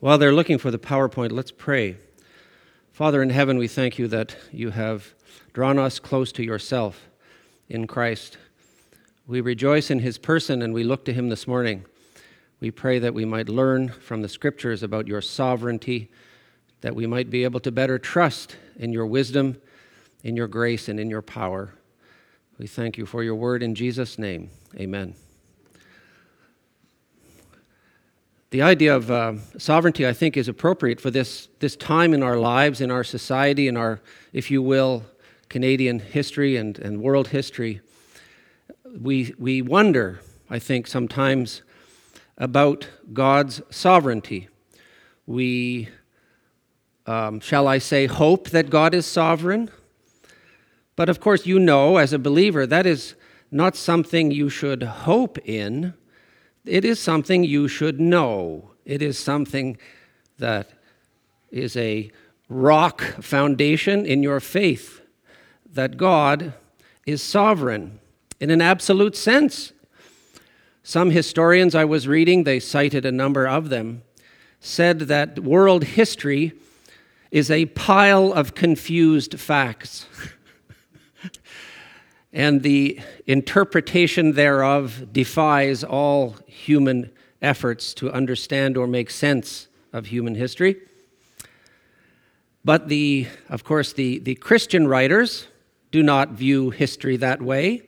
While they're looking for the PowerPoint, let's pray. Father in heaven, we thank you that you have drawn us close to yourself in Christ. We rejoice in his person and we look to him this morning. We pray that we might learn from the scriptures about your sovereignty, that we might be able to better trust in your wisdom, in your grace, and in your power. We thank you for your word in Jesus' name. Amen. The idea of uh, sovereignty, I think, is appropriate for this, this time in our lives, in our society, in our, if you will, Canadian history and, and world history. We, we wonder, I think, sometimes about God's sovereignty. We, um, shall I say, hope that God is sovereign. But of course, you know, as a believer, that is not something you should hope in it is something you should know. It is something that is a rock foundation in your faith that God is sovereign in an absolute sense. Some historians I was reading, they cited a number of them, said that world history is a pile of confused facts. and the interpretation thereof defies all human efforts to understand or make sense of human history. But the, of course, the, the Christian writers do not view history that way.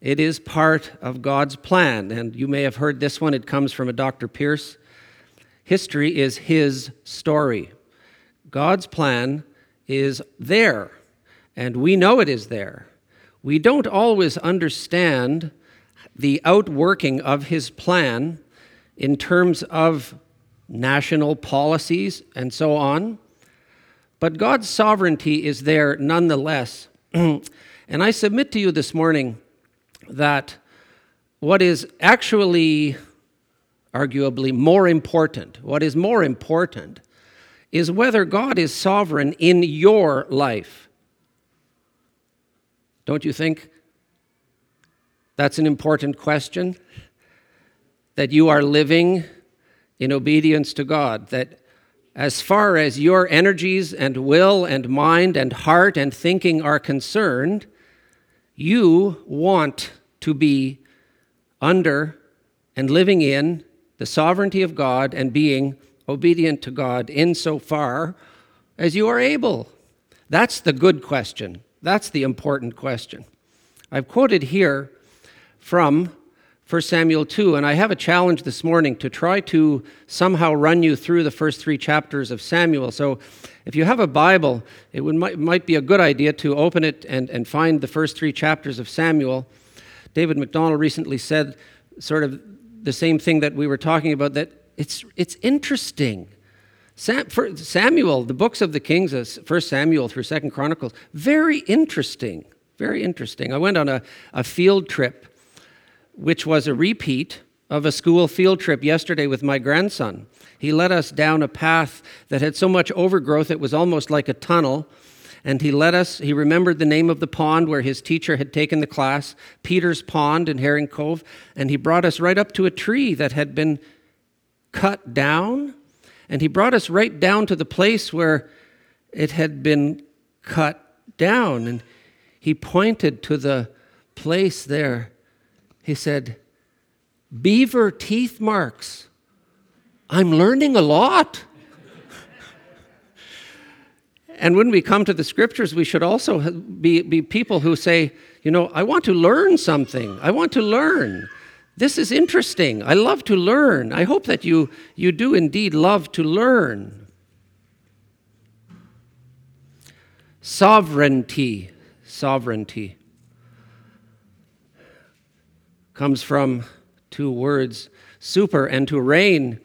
It is part of God's plan. And you may have heard this one, it comes from a Dr. Pierce. History is his story. God's plan is there, and we know it is there. We don't always understand the outworking of his plan in terms of national policies and so on. But God's sovereignty is there nonetheless. and I submit to you this morning that what is actually, arguably, more important, what is more important, is whether God is sovereign in your life. Don't you think that's an important question? That you are living in obedience to God, that as far as your energies and will and mind and heart and thinking are concerned, you want to be under and living in the sovereignty of God and being obedient to God insofar as you are able. That's the good question. That's the important question. I've quoted here from 1 Samuel 2, and I have a challenge this morning to try to somehow run you through the first three chapters of Samuel. So if you have a Bible, it would, might, might be a good idea to open it and, and find the first three chapters of Samuel. David MacDonald recently said sort of the same thing that we were talking about that it's, it's interesting Sam, Samuel, the books of the Kings, uh, First Samuel through Second Chronicles, very interesting. Very interesting. I went on a, a field trip, which was a repeat of a school field trip yesterday with my grandson. He led us down a path that had so much overgrowth it was almost like a tunnel. And he led us, he remembered the name of the pond where his teacher had taken the class, Peter's Pond in Herring Cove. And he brought us right up to a tree that had been cut down and he brought us right down to the place where it had been cut down. And he pointed to the place there. He said, Beaver teeth marks. I'm learning a lot. and when we come to the scriptures, we should also be, be people who say, you know, I want to learn something. I want to learn. This is interesting. I love to learn. I hope that you, you do indeed love to learn. Sovereignty, sovereignty comes from two words, super and to reign.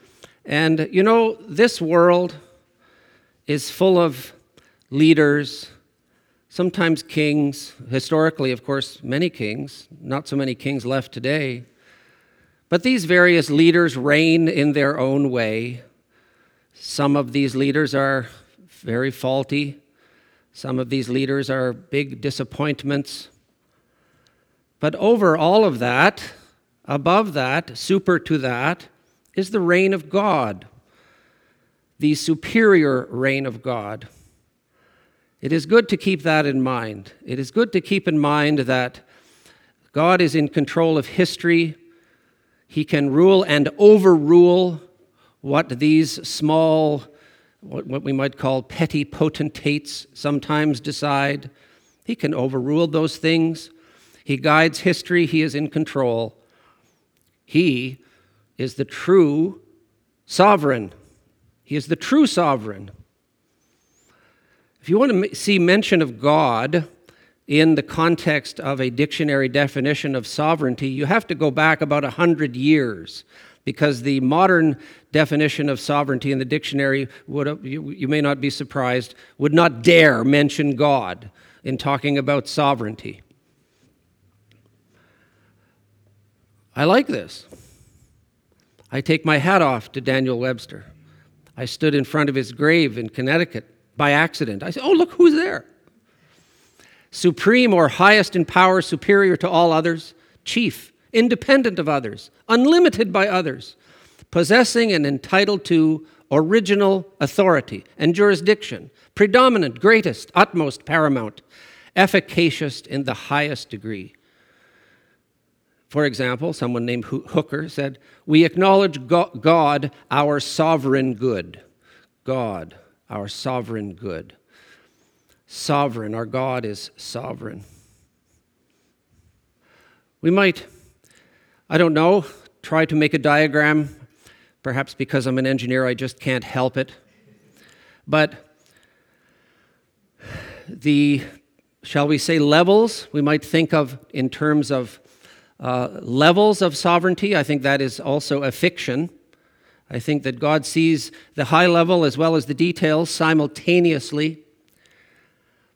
And you know, this world is full of leaders, sometimes kings, historically, of course, many kings, not so many kings left today. But these various leaders reign in their own way. Some of these leaders are very faulty. Some of these leaders are big disappointments. But over all of that, above that, super to that, is the reign of God. the superior reign of God. It is good to keep that in mind. It is good to keep in mind that God is in control of history. He can rule and overrule what these small, what, we might call petty potentates sometimes decide. He can overrule those things. He guides history. He is in control. He is the true sovereign. He is the true sovereign. If you want to see mention of God in the context of a dictionary definition of sovereignty, you have to go back about 100 years because the modern definition of sovereignty in the dictionary would you, you may not be surprised would not dare mention God in talking about sovereignty. I like this. I take my hat off to Daniel Webster. I stood in front of his grave in Connecticut by accident. I said, Oh, look who's there. Supreme or highest in power, superior to all others, chief, independent of others, unlimited by others, possessing and entitled to original authority and jurisdiction, predominant, greatest, utmost, paramount, efficacious in the highest degree. For example, someone named Hooker said, We acknowledge God, our sovereign good. God, our sovereign good. Sovereign, our God is sovereign. We might, I don't know, try to make a diagram. Perhaps because I'm an engineer, I just can't help it. But the, shall we say, levels we might think of in terms of uh, levels of sovereignty. I think that is also a fiction. I think that God sees the high level as well as the details simultaneously.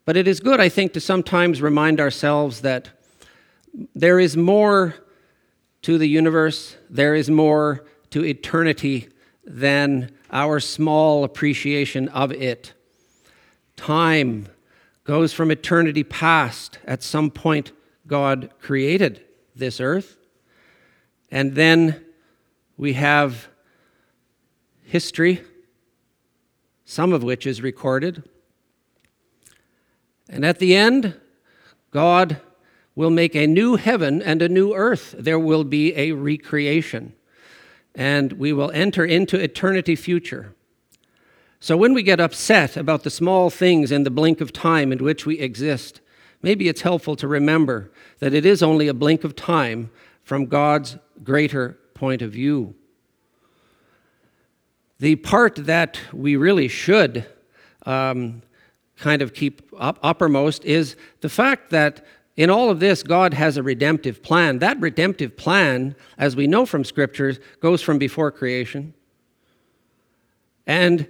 But it is good, I think, to sometimes remind ourselves that there is more to the universe, there is more to eternity than our small appreciation of it. Time goes from eternity past. At some point, God created this earth. And then we have history, some of which is recorded. And at the end, God will make a new heaven and a new earth. There will be a recreation. And we will enter into eternity future. So when we get upset about the small things in the blink of time in which we exist, maybe it's helpful to remember that it is only a blink of time from God's greater point of view. The part that we really should um, kind of keep up, uppermost is the fact that in all of this, God has a redemptive plan. That redemptive plan, as we know from scriptures, goes from before creation. And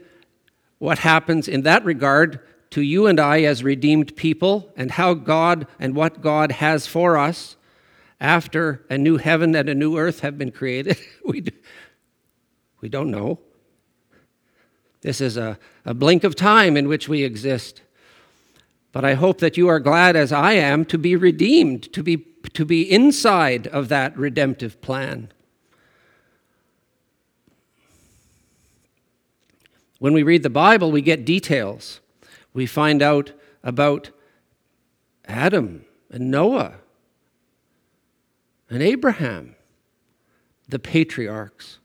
what happens in that regard to you and I as redeemed people, and how God and what God has for us after a new heaven and a new earth have been created, we, we don't know. This is a, a blink of time in which we exist. But I hope that you are glad, as I am, to be redeemed, to be, to be inside of that redemptive plan. When we read the Bible, we get details. We find out about Adam and Noah and Abraham, the patriarchs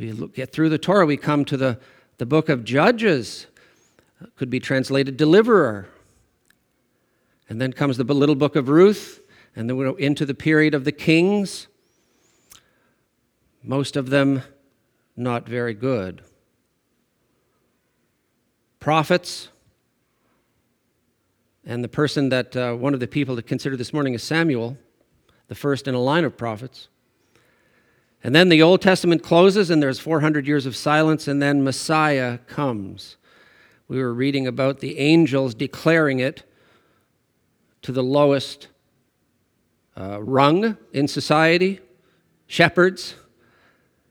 we look, get through the Torah, we come to the, the book of Judges. Could be translated deliverer. And then comes the little book of Ruth, and then we're into the period of the kings. Most of them not very good. Prophets, and the person that uh, one of the people to consider this morning is Samuel, the first in a line of prophets. And then the Old Testament closes, and there's 400 years of silence, and then Messiah comes. We were reading about the angels declaring it to the lowest uh, rung in society shepherds.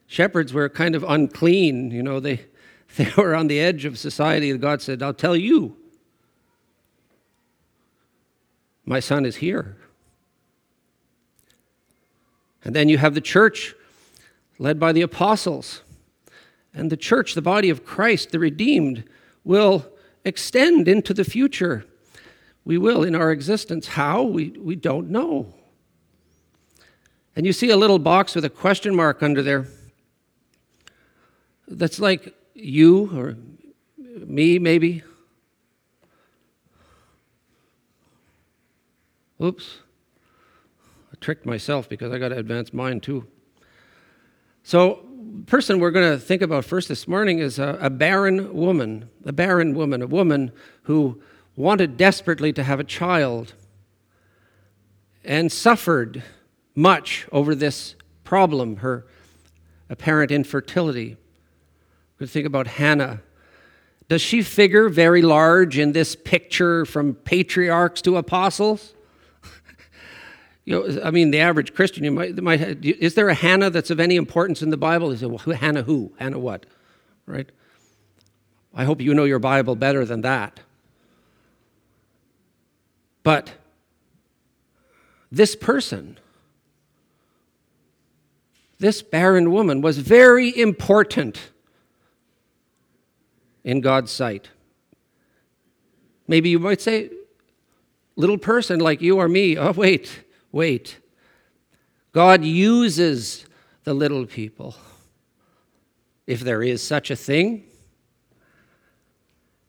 Shepherds were kind of unclean, you know, they, they were on the edge of society, and God said, I'll tell you, my son is here. And then you have the church led by the apostles. And the church, the body of Christ, the redeemed, will extend into the future. We will in our existence. How? We, we don't know. And you see a little box with a question mark under there. That's like you or me, maybe. Oops. I tricked myself because I got to advance mine too. So, person we're going to think about first this morning is a, a, barren woman, a barren woman, a woman who wanted desperately to have a child and suffered much over this problem, her apparent infertility. We think about Hannah. Does she figure very large in this picture from patriarchs to apostles? You know, I mean, the average Christian, you might, might is there a Hannah that's of any importance in the Bible? Is it well, Hannah who? Hannah what? Right? I hope you know your Bible better than that. But this person, this barren woman, was very important in God's sight. Maybe you might say, little person like you or me, oh, wait, wait. God uses the little people, if there is such a thing.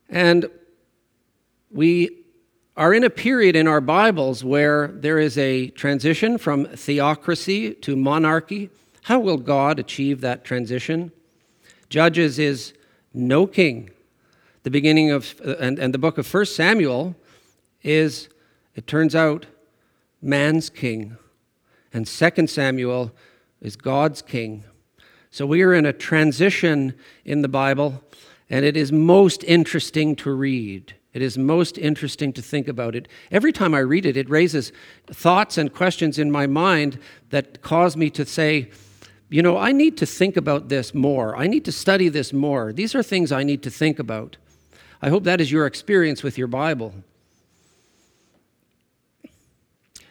And we are in a period in our Bibles where there is a transition from theocracy to monarchy. How will God achieve that transition? Judges is no king. The beginning of, and, and the book of 1 Samuel is, it turns out, man's king. And 2 Samuel is God's king. So we are in a transition in the Bible, and it is most interesting to read. It is most interesting to think about it. Every time I read it, it raises thoughts and questions in my mind that cause me to say, you know, I need to think about this more. I need to study this more. These are things I need to think about. I hope that is your experience with your Bible.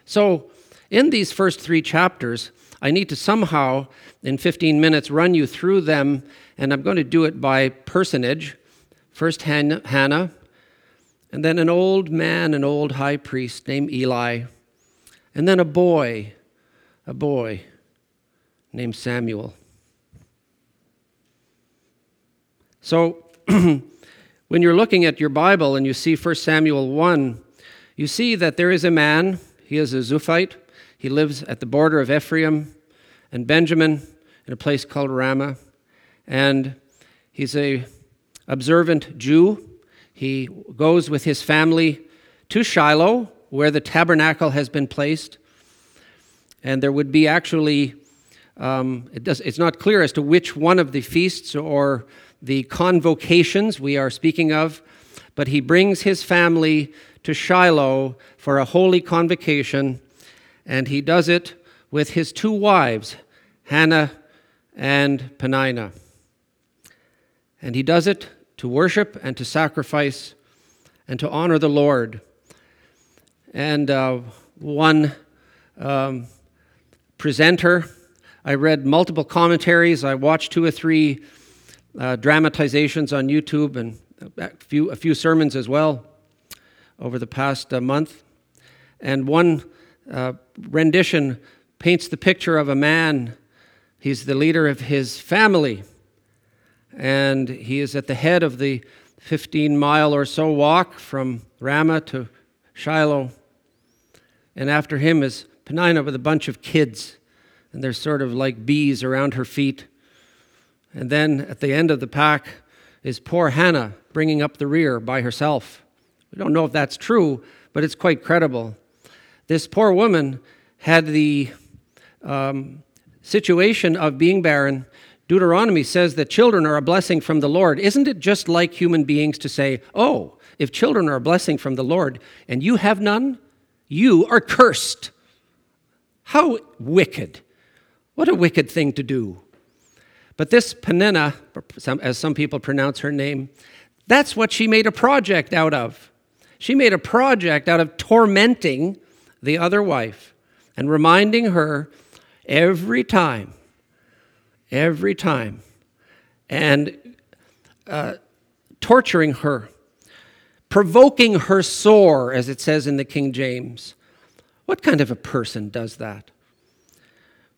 So, in these first three chapters, I need to somehow, in 15 minutes, run you through them, and I'm going to do it by personage. First, Hannah, and then an old man, an old high priest named Eli, and then a boy, a boy named Samuel. So, when you're looking at your Bible and you see 1 Samuel 1, you see that there is a man, he is a Zuphite. He lives at the border of Ephraim and Benjamin in a place called Ramah. And he's a observant Jew. He goes with his family to Shiloh, where the tabernacle has been placed. And there would be actually um, it does, it's not clear as to which one of the feasts or the convocations we are speaking of, but he brings his family to Shiloh for a holy convocation, and he does it with his two wives, Hannah and Peninnah. And he does it to worship and to sacrifice and to honor the Lord. And uh, one um, presenter I read multiple commentaries. I watched two or three uh, dramatizations on YouTube and a few, a few sermons as well over the past uh, month. And one uh, rendition paints the picture of a man. He's the leader of his family, and he is at the head of the 15 mile or so walk from Ramah to Shiloh. And after him is Peninnah with a bunch of kids and they're sort of like bees around her feet. And then at the end of the pack is poor Hannah bringing up the rear by herself. We don't know if that's true, but it's quite credible. This poor woman had the um, situation of being barren. Deuteronomy says that children are a blessing from the Lord. Isn't it just like human beings to say, oh, if children are a blessing from the Lord and you have none, you are cursed? How wicked. What a wicked thing to do. But this Peninnah, as some people pronounce her name, that's what she made a project out of. She made a project out of tormenting the other wife and reminding her every time, every time, and uh, torturing her, provoking her sore, as it says in the King James. What kind of a person does that?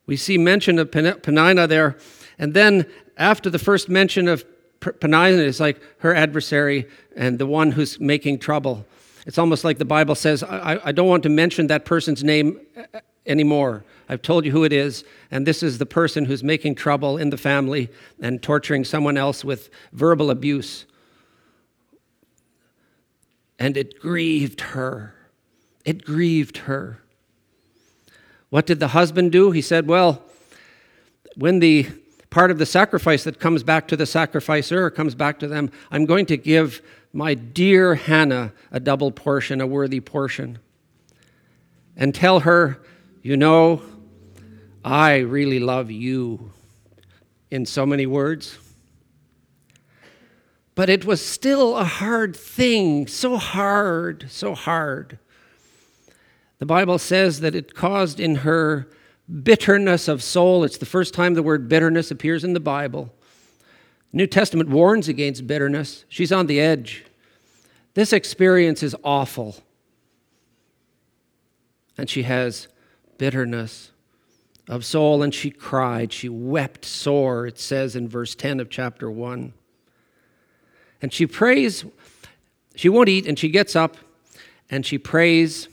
We see mention of Peninnah there, and then after the first mention of Peninnah is like her adversary and the one who's making trouble. It's almost like the Bible says, I, I don't want to mention that person's name uh, uh, anymore. I've told you who it is, and this is the person who's making trouble in the family and torturing someone else with verbal abuse. And it grieved her. It grieved her. What did the husband do? He said, Well, when the part of the sacrifice that comes back to the sacrificer comes back to them, I'm going to give my dear Hannah a double portion, a worthy portion. And tell her, you know, I really love you in so many words. But it was still a hard thing, so hard, so hard. The Bible says that it caused in her bitterness of soul. It's the first time the word bitterness appears in the Bible. New Testament warns against bitterness. She's on the edge. This experience is awful. And she has bitterness of soul, and she cried. She wept sore, it says in verse 10 of chapter 1. And she prays. She won't eat, and she gets up and she prays.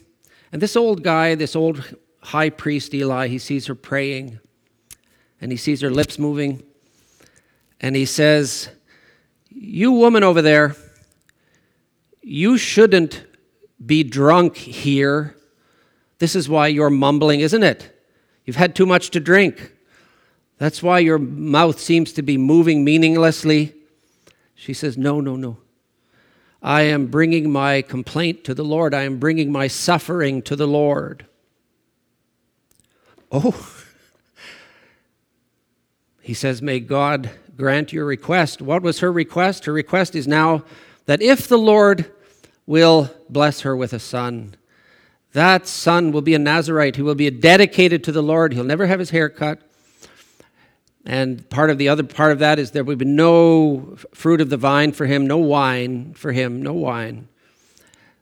And this old guy, this old high priest Eli, he sees her praying and he sees her lips moving and he says, You woman over there, you shouldn't be drunk here. This is why you're mumbling, isn't it? You've had too much to drink. That's why your mouth seems to be moving meaninglessly. She says, No, no, no. I am bringing my complaint to the Lord. I am bringing my suffering to the Lord. Oh, he says, May God grant your request. What was her request? Her request is now that if the Lord will bless her with a son, that son will be a Nazarite. He will be dedicated to the Lord. He'll never have his hair cut. And part of the other part of that is there will be no fruit of the vine for him, no wine for him, no wine.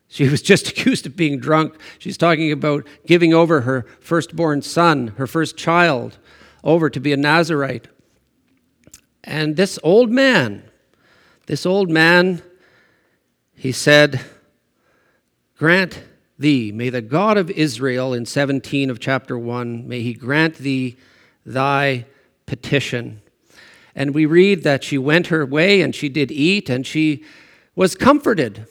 She was just accused of being drunk. She's talking about giving over her firstborn son, her first child, over to be a Nazarite. And this old man, this old man, he said, Grant thee, may the God of Israel, in 17 of chapter 1, may he grant thee thy petition. And we read that she went her way and she did eat and she was comforted.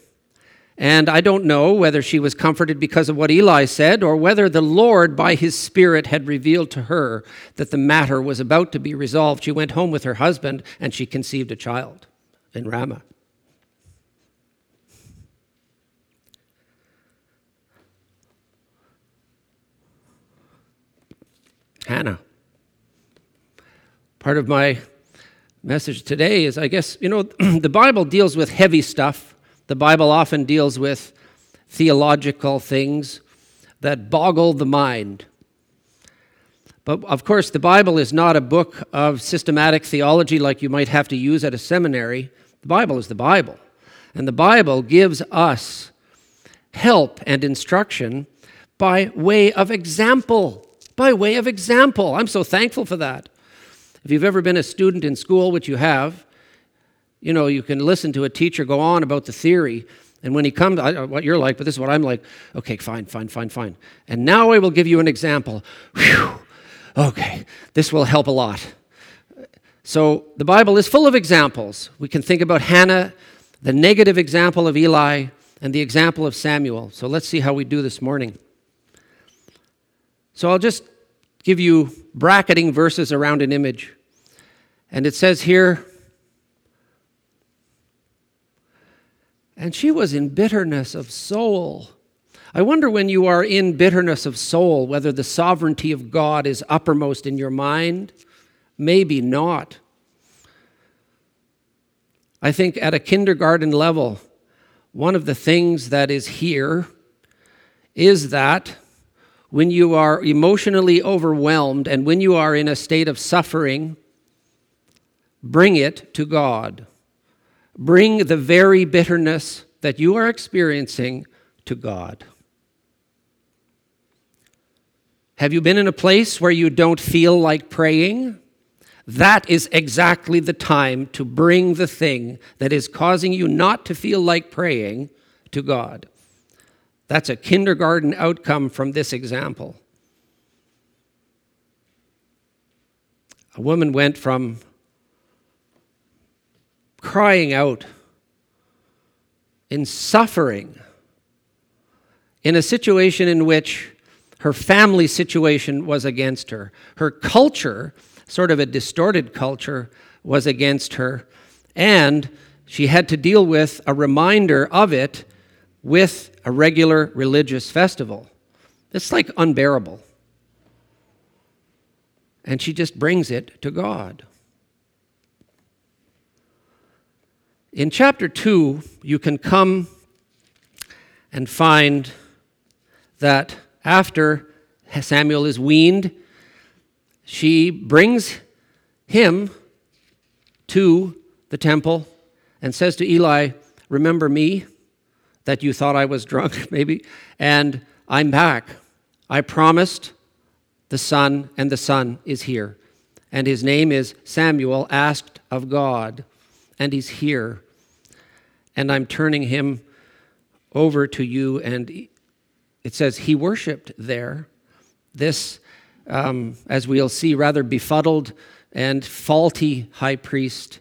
And I don't know whether she was comforted because of what Eli said or whether the Lord, by his Spirit, had revealed to her that the matter was about to be resolved. She went home with her husband and she conceived a child in Ramah. Hannah. Part of my message today is I guess, you know, the Bible deals with heavy stuff the Bible often deals with theological things that boggle the mind. But of course, the Bible is not a book of systematic theology like you might have to use at a seminary. The Bible is the Bible. And the Bible gives us help and instruction by way of example. By way of example. I'm so thankful for that. If you've ever been a student in school, which you have, you know, you can listen to a teacher go on about the theory, and when he comes, I, uh, what you're like, but this is what I'm like. Okay, fine, fine, fine, fine. And now I will give you an example. Whew. Okay, this will help a lot. So the Bible is full of examples. We can think about Hannah, the negative example of Eli, and the example of Samuel. So let's see how we do this morning. So I'll just give you bracketing verses around an image. And it says here, And she was in bitterness of soul. I wonder when you are in bitterness of soul whether the sovereignty of God is uppermost in your mind. Maybe not. I think at a kindergarten level, one of the things that is here is that when you are emotionally overwhelmed and when you are in a state of suffering, bring it to God. Bring the very bitterness that you are experiencing to God. Have you been in a place where you don't feel like praying? That is exactly the time to bring the thing that is causing you not to feel like praying to God. That's a kindergarten outcome from this example. A woman went from crying out in suffering in a situation in which her family situation was against her. Her culture, sort of a distorted culture, was against her. And she had to deal with a reminder of it with a regular religious festival. It's like unbearable. And she just brings it to God. In chapter 2, you can come and find that after Samuel is weaned, she brings him to the temple and says to Eli, Remember me that you thought I was drunk, maybe, and I'm back. I promised the son, and the son is here. And his name is Samuel, asked of God, and he's here. And I'm turning him over to you, and it says he worshiped there. This, um, as we'll see, rather befuddled and faulty high priest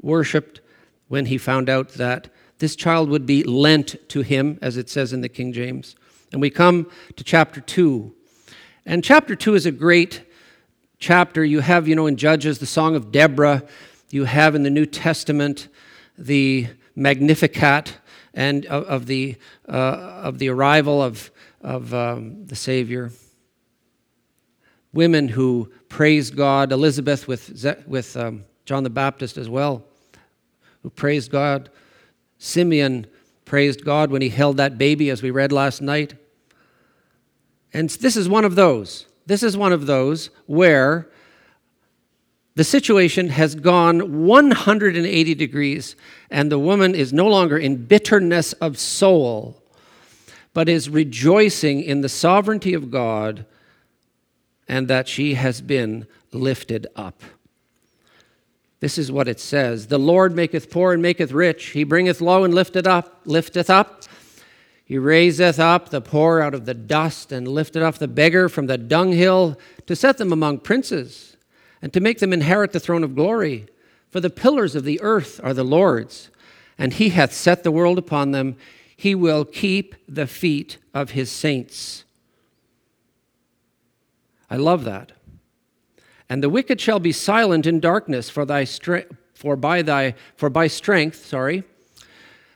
worshiped when he found out that this child would be lent to him, as it says in the King James. And we come to chapter 2. And chapter 2 is a great chapter. You have, you know, in Judges, the Song of Deborah. You have in the New Testament the Magnificat, and of, of the, uh, of the arrival of, of um, the Savior. Women who praised God, Elizabeth with, with um, John the Baptist as well, who praised God. Simeon praised God when he held that baby, as we read last night. And this is one of those. This is one of those where the situation has gone 180 degrees, and the woman is no longer in bitterness of soul, but is rejoicing in the sovereignty of God and that she has been lifted up. This is what it says The Lord maketh poor and maketh rich, he bringeth low and lifteth up, lifteth up. He raiseth up the poor out of the dust and lifteth up the beggar from the dunghill to set them among princes and to make them inherit the throne of glory. For the pillars of the earth are the Lord's, and he hath set the world upon them. He will keep the feet of his saints. I love that. And the wicked shall be silent in darkness, for thy strength, for by thy, for by strength, sorry,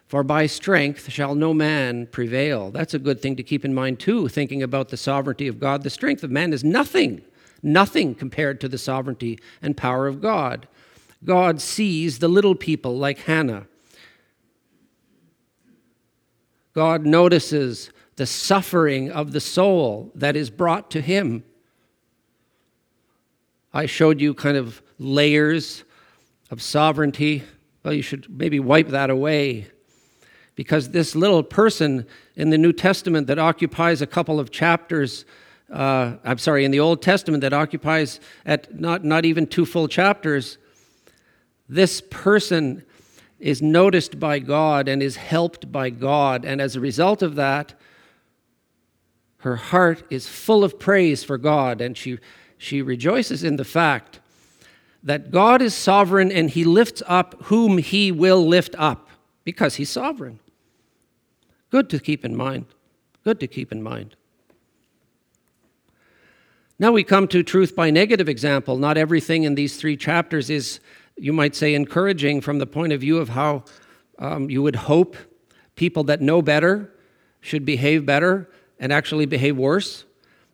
for by strength shall no man prevail. That's a good thing to keep in mind too, thinking about the sovereignty of God. The strength of man is nothing nothing compared to the sovereignty and power of God. God sees the little people like Hannah. God notices the suffering of the soul that is brought to him. I showed you kind of layers of sovereignty. Well, you should maybe wipe that away because this little person in the New Testament that occupies a couple of chapters uh, I'm sorry, in the Old Testament that occupies at not, not even two full chapters, this person is noticed by God and is helped by God. And as a result of that, her heart is full of praise for God, and she, she rejoices in the fact that God is sovereign and he lifts up whom he will lift up because he's sovereign. Good to keep in mind. Good to keep in mind. Now we come to truth by negative example. Not everything in these three chapters is, you might say, encouraging from the point of view of how um, you would hope people that know better should behave better and actually behave worse.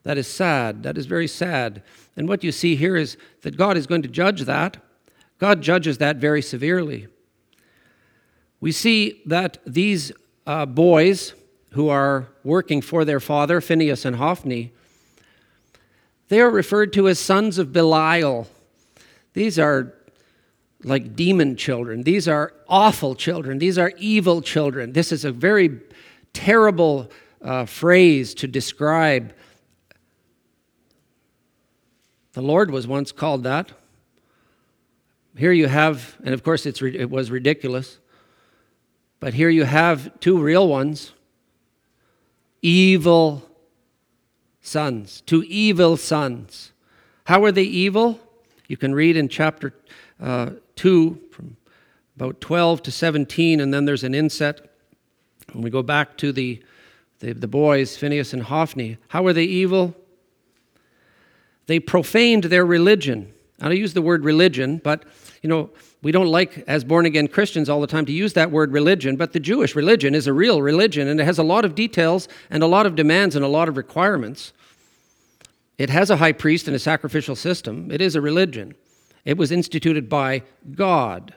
That is sad. That is very sad. And what you see here is that God is going to judge that. God judges that very severely. We see that these uh, boys who are working for their father, Phineas and Hophni, they are referred to as sons of Belial. These are like demon children. These are awful children. These are evil children. This is a very terrible uh, phrase to describe. The Lord was once called that. Here you have, and of course it's, it was ridiculous, but here you have two real ones evil sons, two evil sons. How are they evil? You can read in chapter uh, 2 from about 12 to 17, and then there's an inset. And we go back to the, the, the boys, Phineas and Hophni. How are they evil? They profaned their religion. I use the word religion, but you know, we don't like as born again Christians all the time to use that word religion, but the Jewish religion is a real religion and it has a lot of details and a lot of demands and a lot of requirements. It has a high priest and a sacrificial system. It is a religion. It was instituted by God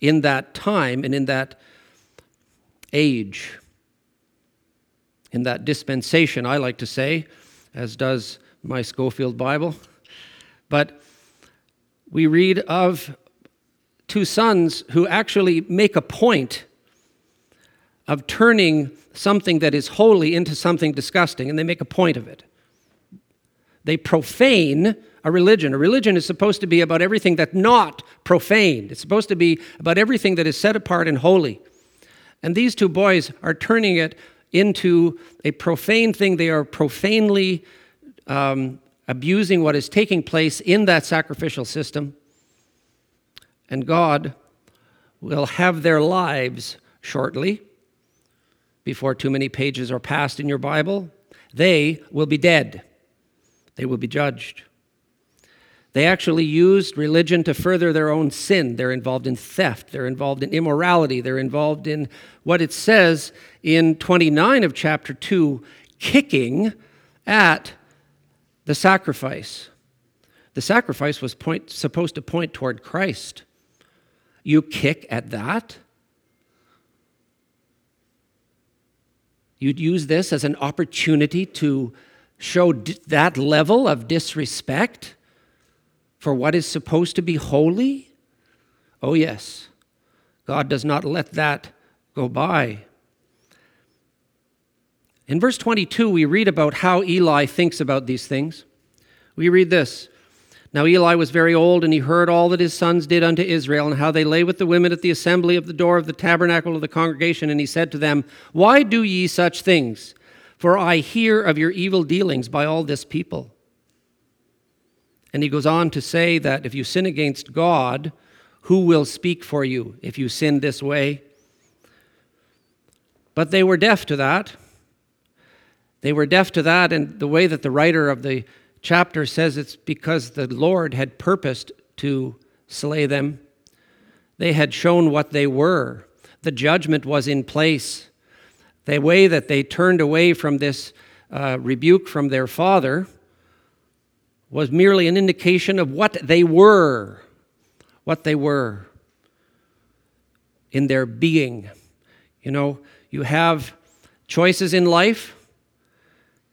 in that time and in that age, in that dispensation, I like to say, as does my Scofield Bible. But we read of two sons who actually make a point of turning something that is holy into something disgusting, and they make a point of it. They profane a religion. A religion is supposed to be about everything that's not profaned, it's supposed to be about everything that is set apart and holy. And these two boys are turning it into a profane thing. They are profanely um, abusing what is taking place in that sacrificial system. And God will have their lives shortly, before too many pages are passed in your Bible. They will be dead they will be judged. They actually used religion to further their own sin. They're involved in theft. They're involved in immorality. They're involved in what it says in 29 of chapter 2 kicking at the sacrifice. The sacrifice was point, supposed to point toward Christ. You kick at that? You'd use this as an opportunity to show that level of disrespect for what is supposed to be holy? Oh, yes. God does not let that go by. In verse 22, we read about how Eli thinks about these things. We read this Now Eli was very old, and he heard all that his sons did unto Israel, and how they lay with the women at the assembly of the door of the tabernacle of the congregation. And he said to them, Why do ye such things? for I hear of your evil dealings by all this people. And he goes on to say that if you sin against God, who will speak for you if you sin this way? But they were deaf to that. They were deaf to that, and the way that the writer of the chapter says it's because the Lord had purposed to slay them. They had shown what they were, the judgment was in place. The way that they turned away from this uh, rebuke from their father was merely an indication of what they were, what they were in their being. You know, you have choices in life,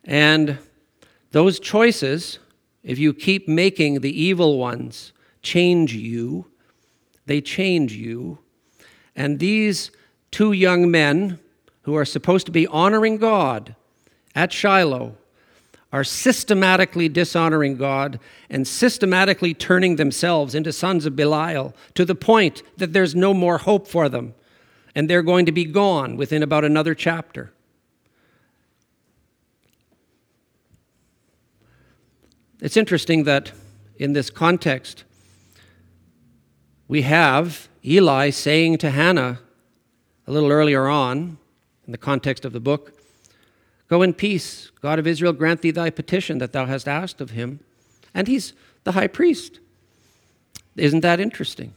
and those choices, if you keep making the evil ones change you, they change you. And these two young men who are supposed to be honoring God at Shiloh are systematically dishonoring God and systematically turning themselves into sons of Belial to the point that there's no more hope for them and they're going to be gone within about another chapter. It's interesting that in this context, we have Eli saying to Hannah a little earlier on, in the context of the book. Go in peace. God of Israel, grant thee thy petition that thou hast asked of him. And he's the high priest. Isn't that interesting?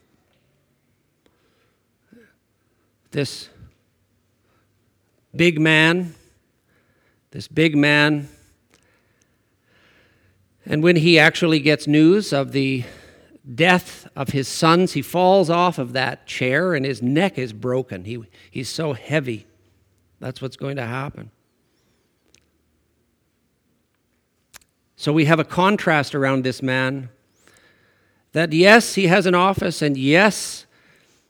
This big man, this big man, and when he actually gets news of the death of his sons, he falls off of that chair and his neck is broken. He, he's so heavy. That's what's going to happen. So we have a contrast around this man. that yes, he has an office, and yes,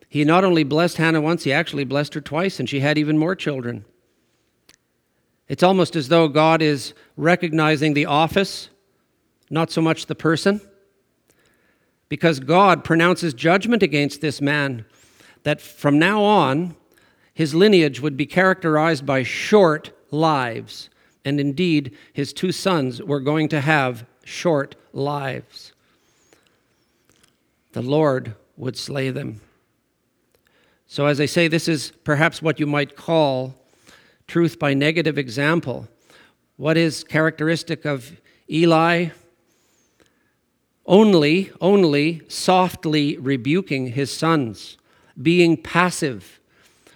he not only blessed Hannah once, he actually blessed her twice, and she had even more children. It's almost as though God is recognizing the office, not so much the person, because God pronounces judgment against this man that from now on, his lineage would be characterized by short lives. And indeed, his two sons were going to have short lives. The Lord would slay them. So, as I say, this is perhaps what you might call truth by negative example. What is characteristic of Eli? Only, only softly rebuking his sons, being passive.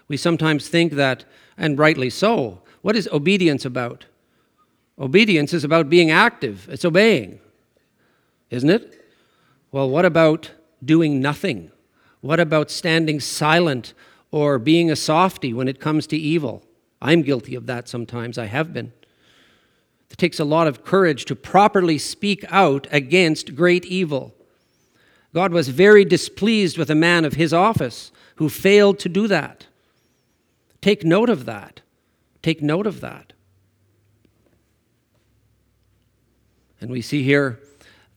We sometimes think that, and rightly so, what is obedience about? Obedience is about being active, it's obeying, isn't it? Well, what about doing nothing? What about standing silent or being a softy when it comes to evil? I'm guilty of that sometimes. I have been. It takes a lot of courage to properly speak out against great evil. God was very displeased with a man of his office who failed to do that. Take note of that. Take note of that. And we see here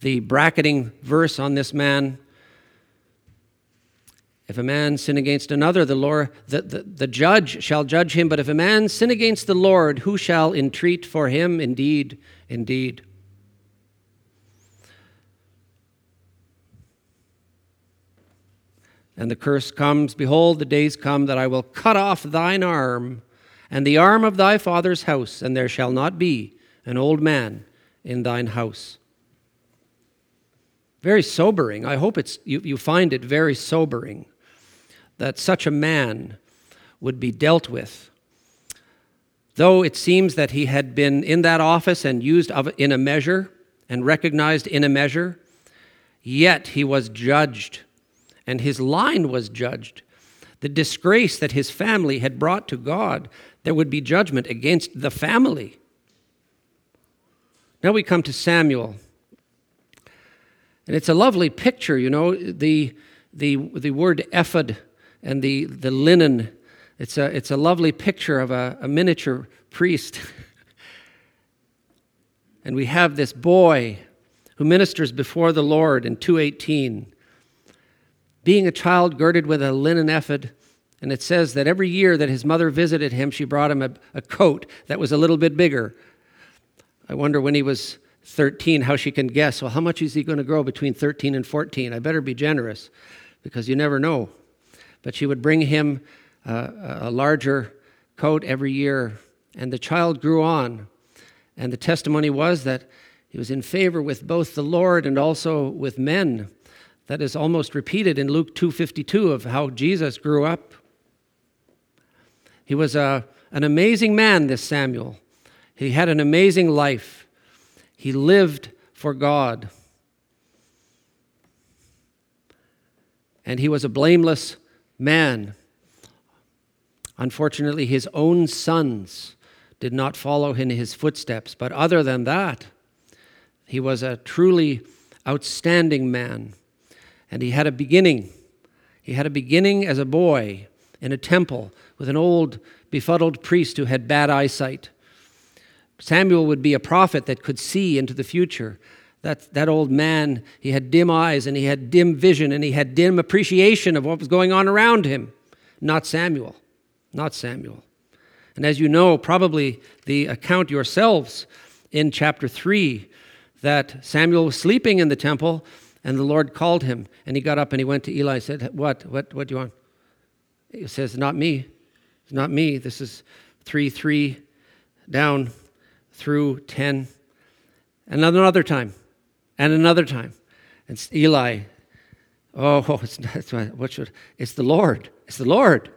the bracketing verse on this man if a man sin against another, the, Lord, the, the, the judge shall judge him. But if a man sin against the Lord, who shall entreat for him? Indeed, indeed. And the curse comes Behold, the days come that I will cut off thine arm and the arm of thy father's house, and there shall not be an old man in thine house. Very sobering. I hope it's, you, you find it very sobering that such a man would be dealt with. Though it seems that he had been in that office and used in a measure and recognized in a measure, yet he was judged, and his line was judged. The disgrace that his family had brought to God, there would be judgment against the family. Now we come to Samuel. And it's a lovely picture, you know, the, the, the word ephod and the, the linen. It's a, it's a lovely picture of a, a miniature priest. and we have this boy who ministers before the Lord in 218, being a child girded with a linen ephod. And it says that every year that his mother visited him, she brought him a, a coat that was a little bit bigger. I wonder when he was 13 how she can guess. Well, how much is he going to grow between 13 and 14? I better be generous because you never know but she would bring him uh, a larger coat every year. And the child grew on. And the testimony was that he was in favor with both the Lord and also with men. That is almost repeated in Luke 2:52 of how Jesus grew up. He was a, an amazing man, this Samuel. He had an amazing life. He lived for God. And he was a blameless man. Unfortunately, his own sons did not follow in his footsteps. But other than that, he was a truly outstanding man. And he had a beginning. He had a beginning as a boy in a temple with an old, befuddled priest who had bad eyesight. Samuel would be a prophet that could see into the future. That, that old man, he had dim eyes and he had dim vision and he had dim appreciation of what was going on around him. Not Samuel. Not Samuel. And as you know, probably the account yourselves in chapter 3 that Samuel was sleeping in the temple and the Lord called him and he got up and he went to Eli and said, What? What, what do you want? He says, Not me. It's not me. This is 3 3 down through 10. And another time, and another time. It's Eli. Oh, it's, not, what should, it's the Lord. It's the Lord.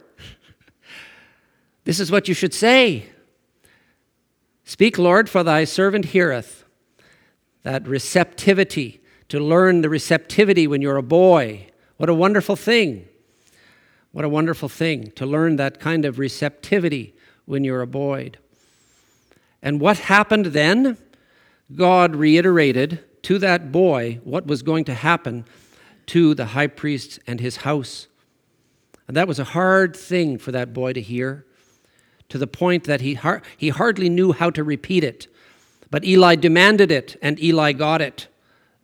this is what you should say. Speak, Lord, for thy servant heareth. That receptivity, to learn the receptivity when you're a boy. What a wonderful thing. What a wonderful thing to learn that kind of receptivity when you're a boy. And what happened then? God reiterated to that boy what was going to happen to the high priest and his house. And that was a hard thing for that boy to hear, to the point that he, har- he hardly knew how to repeat it. But Eli demanded it, and Eli got it,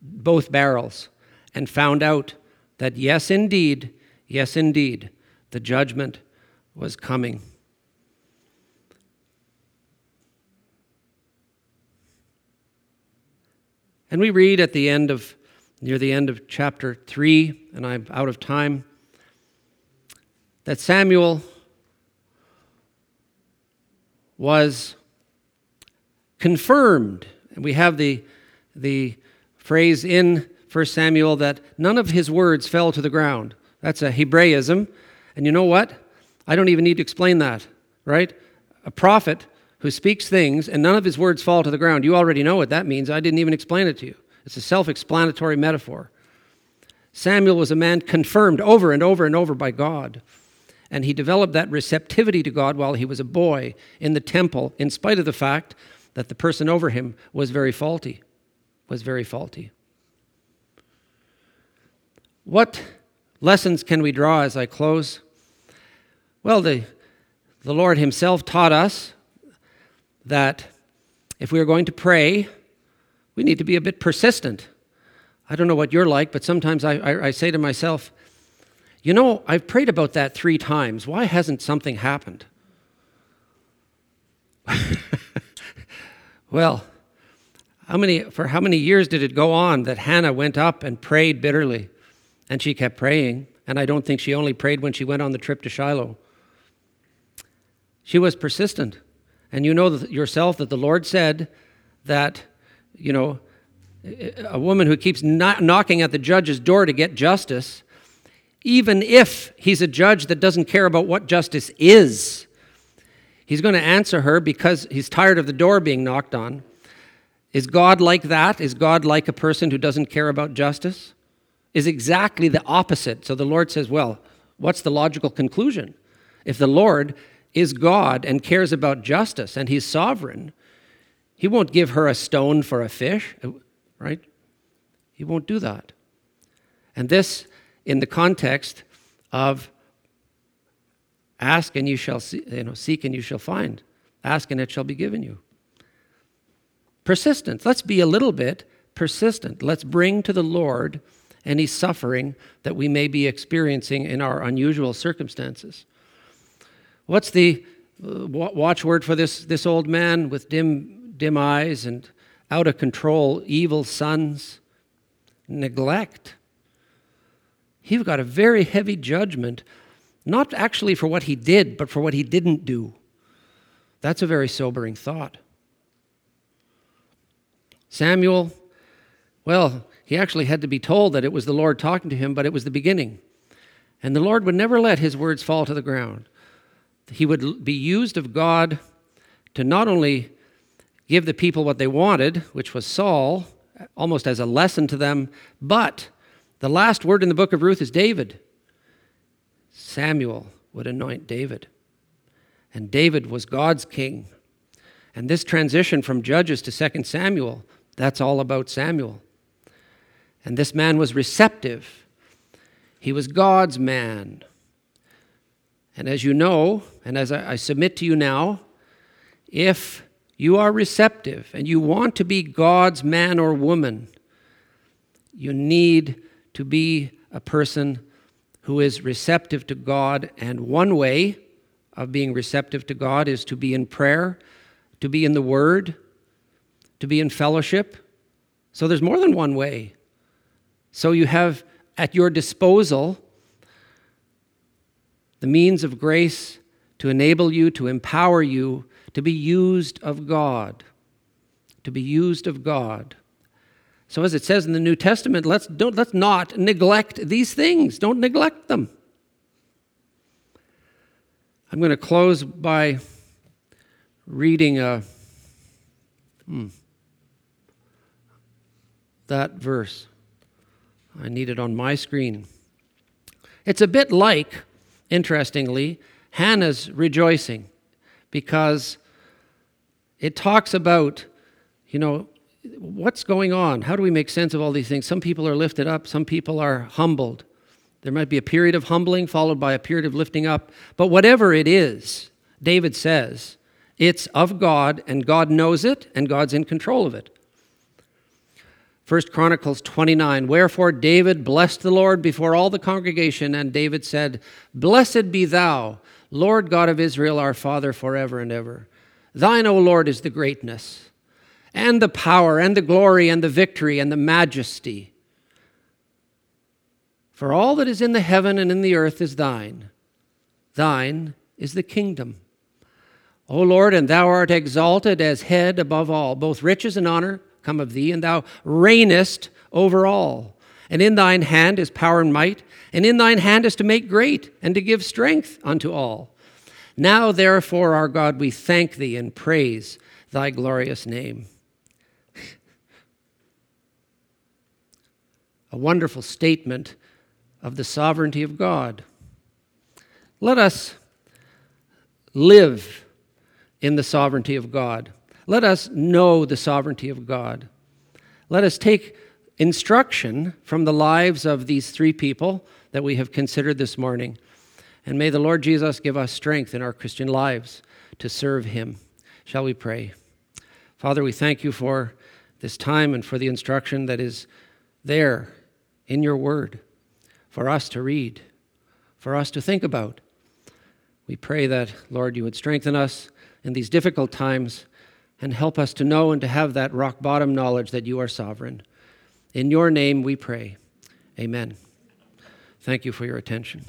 both barrels, and found out that yes, indeed, yes, indeed, the judgment was coming. And we read at the end of, near the end of chapter 3, and I'm out of time, that Samuel was confirmed. And we have the, the phrase in 1 Samuel that none of his words fell to the ground. That's a Hebraism. And you know what? I don't even need to explain that, right? A prophet who speaks things and none of his words fall to the ground. You already know what that means. I didn't even explain it to you. It's a self explanatory metaphor. Samuel was a man confirmed over and over and over by God. And he developed that receptivity to God while he was a boy in the temple, in spite of the fact that the person over him was very faulty. Was very faulty. What lessons can we draw as I close? Well, the, the Lord Himself taught us that if we are going to pray, we need to be a bit persistent. I don't know what you're like, but sometimes I, I, I say to myself, you know, I've prayed about that three times. Why hasn't something happened? well, how many, for how many years did it go on that Hannah went up and prayed bitterly? And she kept praying. And I don't think she only prayed when she went on the trip to Shiloh. She was persistent. And you know yourself that the Lord said that, you know, a woman who keeps knocking at the judge's door to get justice, even if he's a judge that doesn't care about what justice is, he's going to answer her because he's tired of the door being knocked on. Is God like that? Is God like a person who doesn't care about justice? Is exactly the opposite. So the Lord says, well, what's the logical conclusion? If the Lord is God and cares about justice and he's sovereign, he won't give her a stone for a fish, uh, right? He won't do that. And this in the context of ask and you shall see, you know, seek and you shall find. Ask and it shall be given you. Persistence. Let's be a little bit persistent. Let's bring to the Lord any suffering that we may be experiencing in our unusual circumstances. What's the uh, watchword for this, this old man with dim, dim eyes and out of control, evil sons? Neglect. He's got a very heavy judgment, not actually for what he did, but for what he didn't do. That's a very sobering thought. Samuel, well, he actually had to be told that it was the Lord talking to him, but it was the beginning. And the Lord would never let his words fall to the ground he would be used of God to not only give the people what they wanted, which was Saul, almost as a lesson to them, but the last word in the book of Ruth is David. Samuel would anoint David. And David was God's king. And this transition from Judges to 2 Samuel, that's all about Samuel. And this man was receptive. He was God's man. And as you know, and as I, I submit to you now, if you are receptive and you want to be God's man or woman, you need to be a person who is receptive to God. And one way of being receptive to God is to be in prayer, to be in the Word, to be in fellowship. So there's more than one way. So you have at your disposal the means of grace to enable you, to empower you to be used of God. To be used of God. So, as it says in the New Testament, let's, don't, let's not neglect these things. Don't neglect them. I'm going to close by reading a, hmm, that verse. I need it on my screen. It's a bit like interestingly, Hannah's rejoicing because it talks about, you know, what's going on? How do we make sense of all these things? Some people are lifted up, some people are humbled. There might be a period of humbling followed by a period of lifting up. But whatever it is, David says, it's of God, and God knows it, and God's in control of it. 1 Chronicles 29 Wherefore David blessed the Lord before all the congregation, and David said, Blessed be thou, Lord God of Israel, our Father, forever and ever. Thine, O Lord, is the greatness, and the power, and the glory, and the victory, and the majesty. For all that is in the heaven and in the earth is thine. Thine is the kingdom. O Lord, and thou art exalted as head above all. Both riches and honor come of thee, and thou reignest over all. And in thine hand is power and might, and in thine hand is to make great and to give strength unto all. Now, therefore, our God, we thank thee and praise thy glorious name. A wonderful statement of the sovereignty of God. Let us live in the sovereignty of God. Let us know the sovereignty of God. Let us take instruction from the lives of these three people that we have considered this morning. And may the Lord Jesus give us strength in our Christian lives to serve Him. Shall we pray? Father, we thank you for this time and for the instruction that is there in your word for us to read, for us to think about. We pray that, Lord, you would strengthen us in these difficult times and help us to know and to have that rock bottom knowledge that you are sovereign. In your name we pray. Amen. Thank you for your attention.